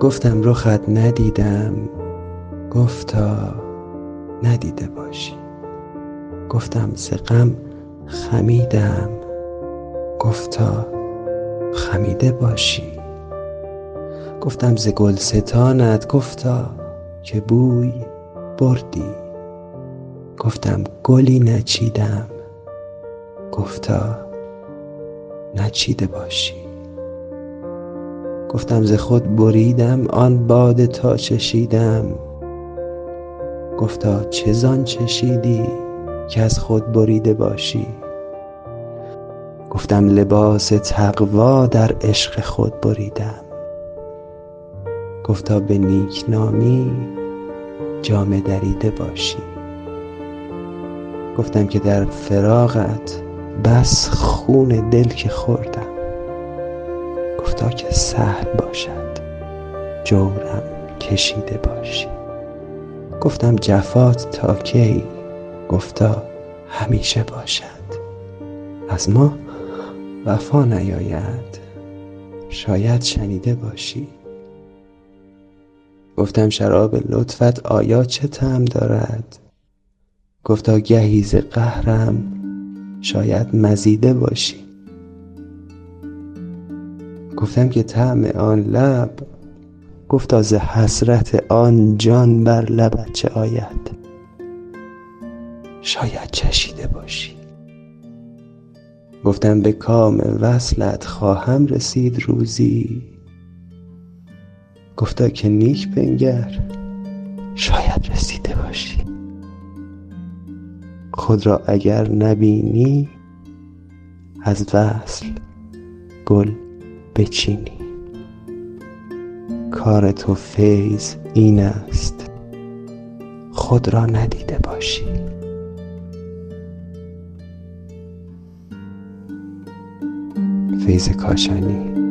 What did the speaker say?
گفتم رخت ندیدم گفتا ندیده باشی. گفتم غم خمیدم گفتا خمیده باشی. گفتم ز گلستانت گفتا که بوی بردی. گفتم گلی نچیدم گفتا نچیده باشی. گفتم ز خود بریدم آن باده تا چشیدم. گفتا چه زان چشیدی کز خود بریده باشی؟ گفتم لباس تقوا در عشق خود بریدم. گفتا به نیکنامی جامه دریده باشی. گفتم که در فراقت بس خون دل که خوردم. گفتا که سهل باشد. جورم کشیده باشی. گفتم جفات تا کی؟ گفتا همیشه باشد. از ما وفا نیاید. شاید شنیده باشی. گفتم شراب لطفت آیا چه طعم دارد؟ گفتا گهی ز قهرم شاید مزیده باشی. گفتم که طعم آن لب گفتا ز حسرت آن جان بر لبت چه آید؟ شاید چشیده باشی. گفتم به کام وصلت خواهم رسید روزی. گفتا که نیک بنگر شاید رسیده باشی. خود را اگر نبینی از وصل گل بچینی. کار تو فیض این است. خود را ندیده باشی. فیض کاشانی.